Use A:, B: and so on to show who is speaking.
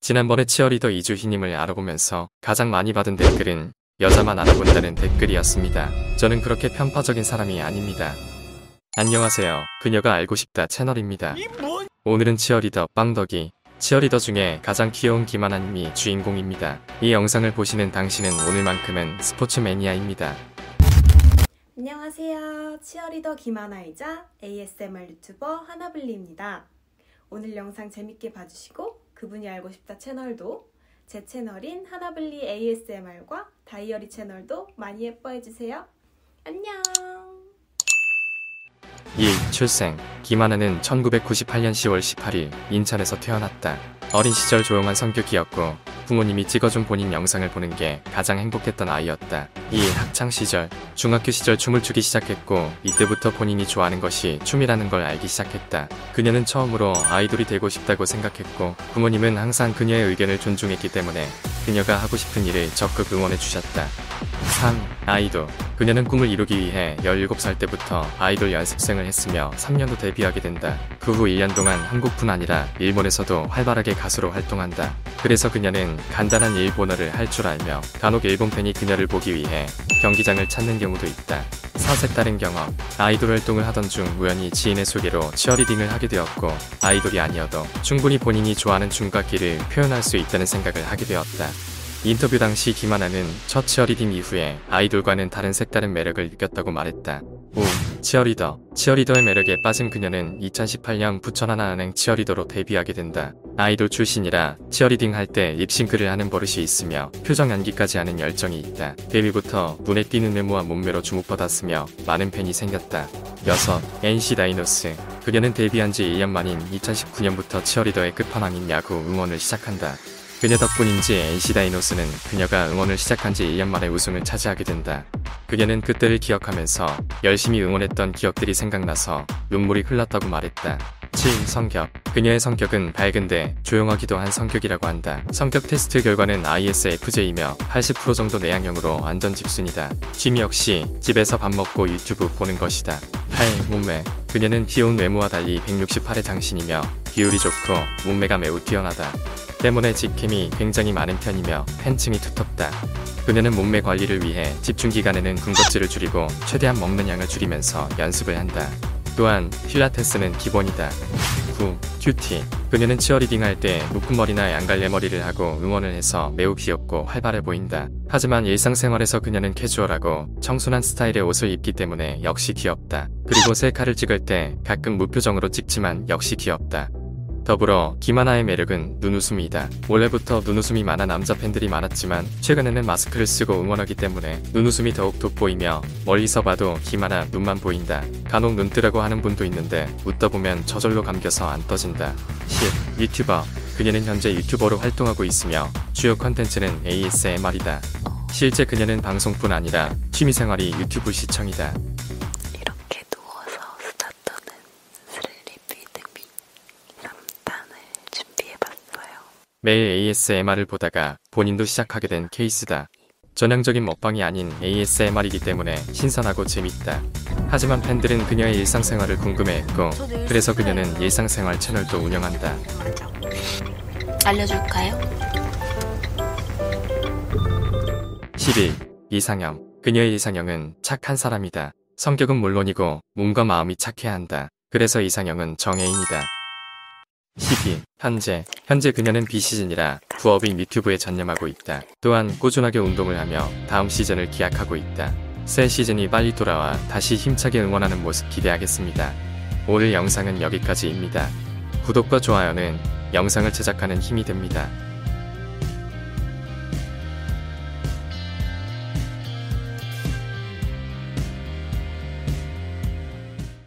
A: 지난번에 치어리더 이주희님을 알아보면서 가장 많이 받은 댓글은 여자만 알아본다는 댓글이었습니다. 저는 그렇게 편파적인 사람이 아닙니다. 안녕하세요. 그녀가 알고 싶다 채널입니다. 오늘은 치어리더 빵덕이 치어리더 중에 가장 귀여운 김하나님이 주인공입니다. 이 영상을 보시는 당신은 오늘만큼은 스포츠 매니아입니다.
B: 안녕하세요. 치어리더 김하나이자 ASMR 유튜버 하나블리입니다. 오늘 영상 재밌게 봐주시고 그분이 알고 싶다 채널도 제 채널인 하나블리 ASMR과 다이어리 채널도 많이 예뻐해주세요. 안녕!
A: 1. 출생 김하나는 1998년 10월 18일 인천에서 태어났다. 어린 시절 조용한 성격이었고 부모님이 찍어준 본인 영상을 보는 게 가장 행복했던 아이였다. 2. 학창 시절 중학교 시절 춤을 추기 시작했고 이때부터 본인이 좋아하는 것이 춤이라는 걸 알기 시작했다. 그녀는 처음으로 아이돌이 되고 싶다고 생각했고 부모님은 항상 그녀의 의견을 존중했기 때문에 그녀가 하고 싶은 일을 적극 응원해 주셨다. 3. 아이돌 그녀는 꿈을 이루기 위해 17살 때부터 아이돌 연습생을 했으며 3년 후 데뷔하게 된다. 그 후 1년 동안 한국뿐 아니라 일본에서도 활발하게 가수로 활동한다. 그래서 그녀는 간단한 일본어를 할 줄 알며 간혹 일본 팬이 그녀를 보기 위해 경기장을 찾는 경우도 있다. 사색 다른 경험 아이돌 활동을 하던 중 우연히 지인의 소개로 치어리딩을 하게 되었고 아이돌이 아니어도 충분히 본인이 좋아하는 춤과 길을 표현할 수 있다는 생각을 하게 되었다. 인터뷰 당시 김하나는 첫 치어리딩 이후에 아이돌과는 다른 색다른 매력을 느꼈다고 말했다. 5. 치어리더 치어리더의 매력에 빠진 그녀는 2018년 부천하나은행 치어리더로 데뷔하게 된다. 아이돌 출신이라 치어리딩 할 때 립싱크를 하는 버릇이 있으며 표정 연기까지 하는 열정이 있다. 데뷔부터 눈에 띄는 외모와 몸매로 주목받았으며 많은 팬이 생겼다. 6. NC 다이노스 그녀는 데뷔한 지 1년 만인 2019년부터 치어리더의 끝판왕인 야구 응원을 시작한다. 그녀 덕분인지 NC 다이노스는 그녀가 응원을 시작한 지 1년 만에 우승을 차지하게 된다. 그녀는 그때를 기억하면서 열심히 응원했던 기억들이 생각나서 눈물이 흘렀다고 말했다. 7. 성격 그녀의 성격은 밝은데 조용하기도 한 성격이라고 한다. 성격 테스트 결과는 ISFJ이며 80% 정도 내향형으로 완전 집순이다. 취미 역시 집에서 밥 먹고 유튜브 보는 것이다. 8. 몸매 그녀는 귀여운 외모와 달리 168의 장신이며 비율이 좋고 몸매가 매우 뛰어나다. 때문에 직캠이 굉장히 많은 편이며 팬층이 두텁다. 그녀는 몸매 관리를 위해 집중 기간에는 군것질을 줄이고 최대한 먹는 양을 줄이면서 연습을 한다. 또한 필라테스는 기본이다. 9. cutie 그녀는 치어리딩 할 때 묶은 머리나 양갈래 머리를 하고 응원을 해서 매우 귀엽고 활발해 보인다. 하지만 일상생활에서 그녀는 캐주얼하고 청순한 스타일의 옷을 입기 때문에 역시 귀엽다. 그리고 셀카를 찍을 때 가끔 무표정으로 찍지만 역시 귀엽다. 더불어 김하나의 매력은 눈웃음이다. 원래부터 눈웃음이 많아 남자 팬들이 많았지만 최근에는 마스크를 쓰고 응원하기 때문에 눈웃음이 더욱 돋보이며 멀리서 봐도 김하나 눈만 보인다. 간혹 눈뜨라고 하는 분도 있는데 웃다 보면 저절로 감겨서 안 떠진다. 10. 유튜버 그녀는 현재 유튜버로 활동하고 있으며 주요 컨텐츠는 ASMR이다. 실제 그녀는 방송뿐 아니라 취미생활이 유튜브 시청이다.
C: 이렇게 누워서 수다 떠는 스릴리피드미 3탄을 준비해봤어요.
A: 매일 ASMR을 보다가 본인도 시작하게 된 케이스다. 전형적인 먹방이 아닌 ASMR이기 때문에 신선하고 재밌다. 하지만 팬들은 그녀의 일상생활을 궁금해했고 그래서 그녀는 일상생활 채널도 운영한다.
C: 알려줄까요?
A: 11. 이상형 그녀의 이상형은 착한 사람이다. 성격은 물론이고 몸과 마음이 착해야 한다. 그래서 이상형은 정해인이다. 12. 현재 현재 그녀는 비시즌이라 부업인 유튜브에 전념하고 있다. 또한 꾸준하게 운동을 하며 다음 시즌을 기약하고 있다. 새 시즌이 빨리 돌아와 다시 힘차게 응원하는 모습 기대하겠습니다. 오늘 영상은 여기까지입니다. 구독과 좋아요는 영상을 제작하는 힘이 됩니다.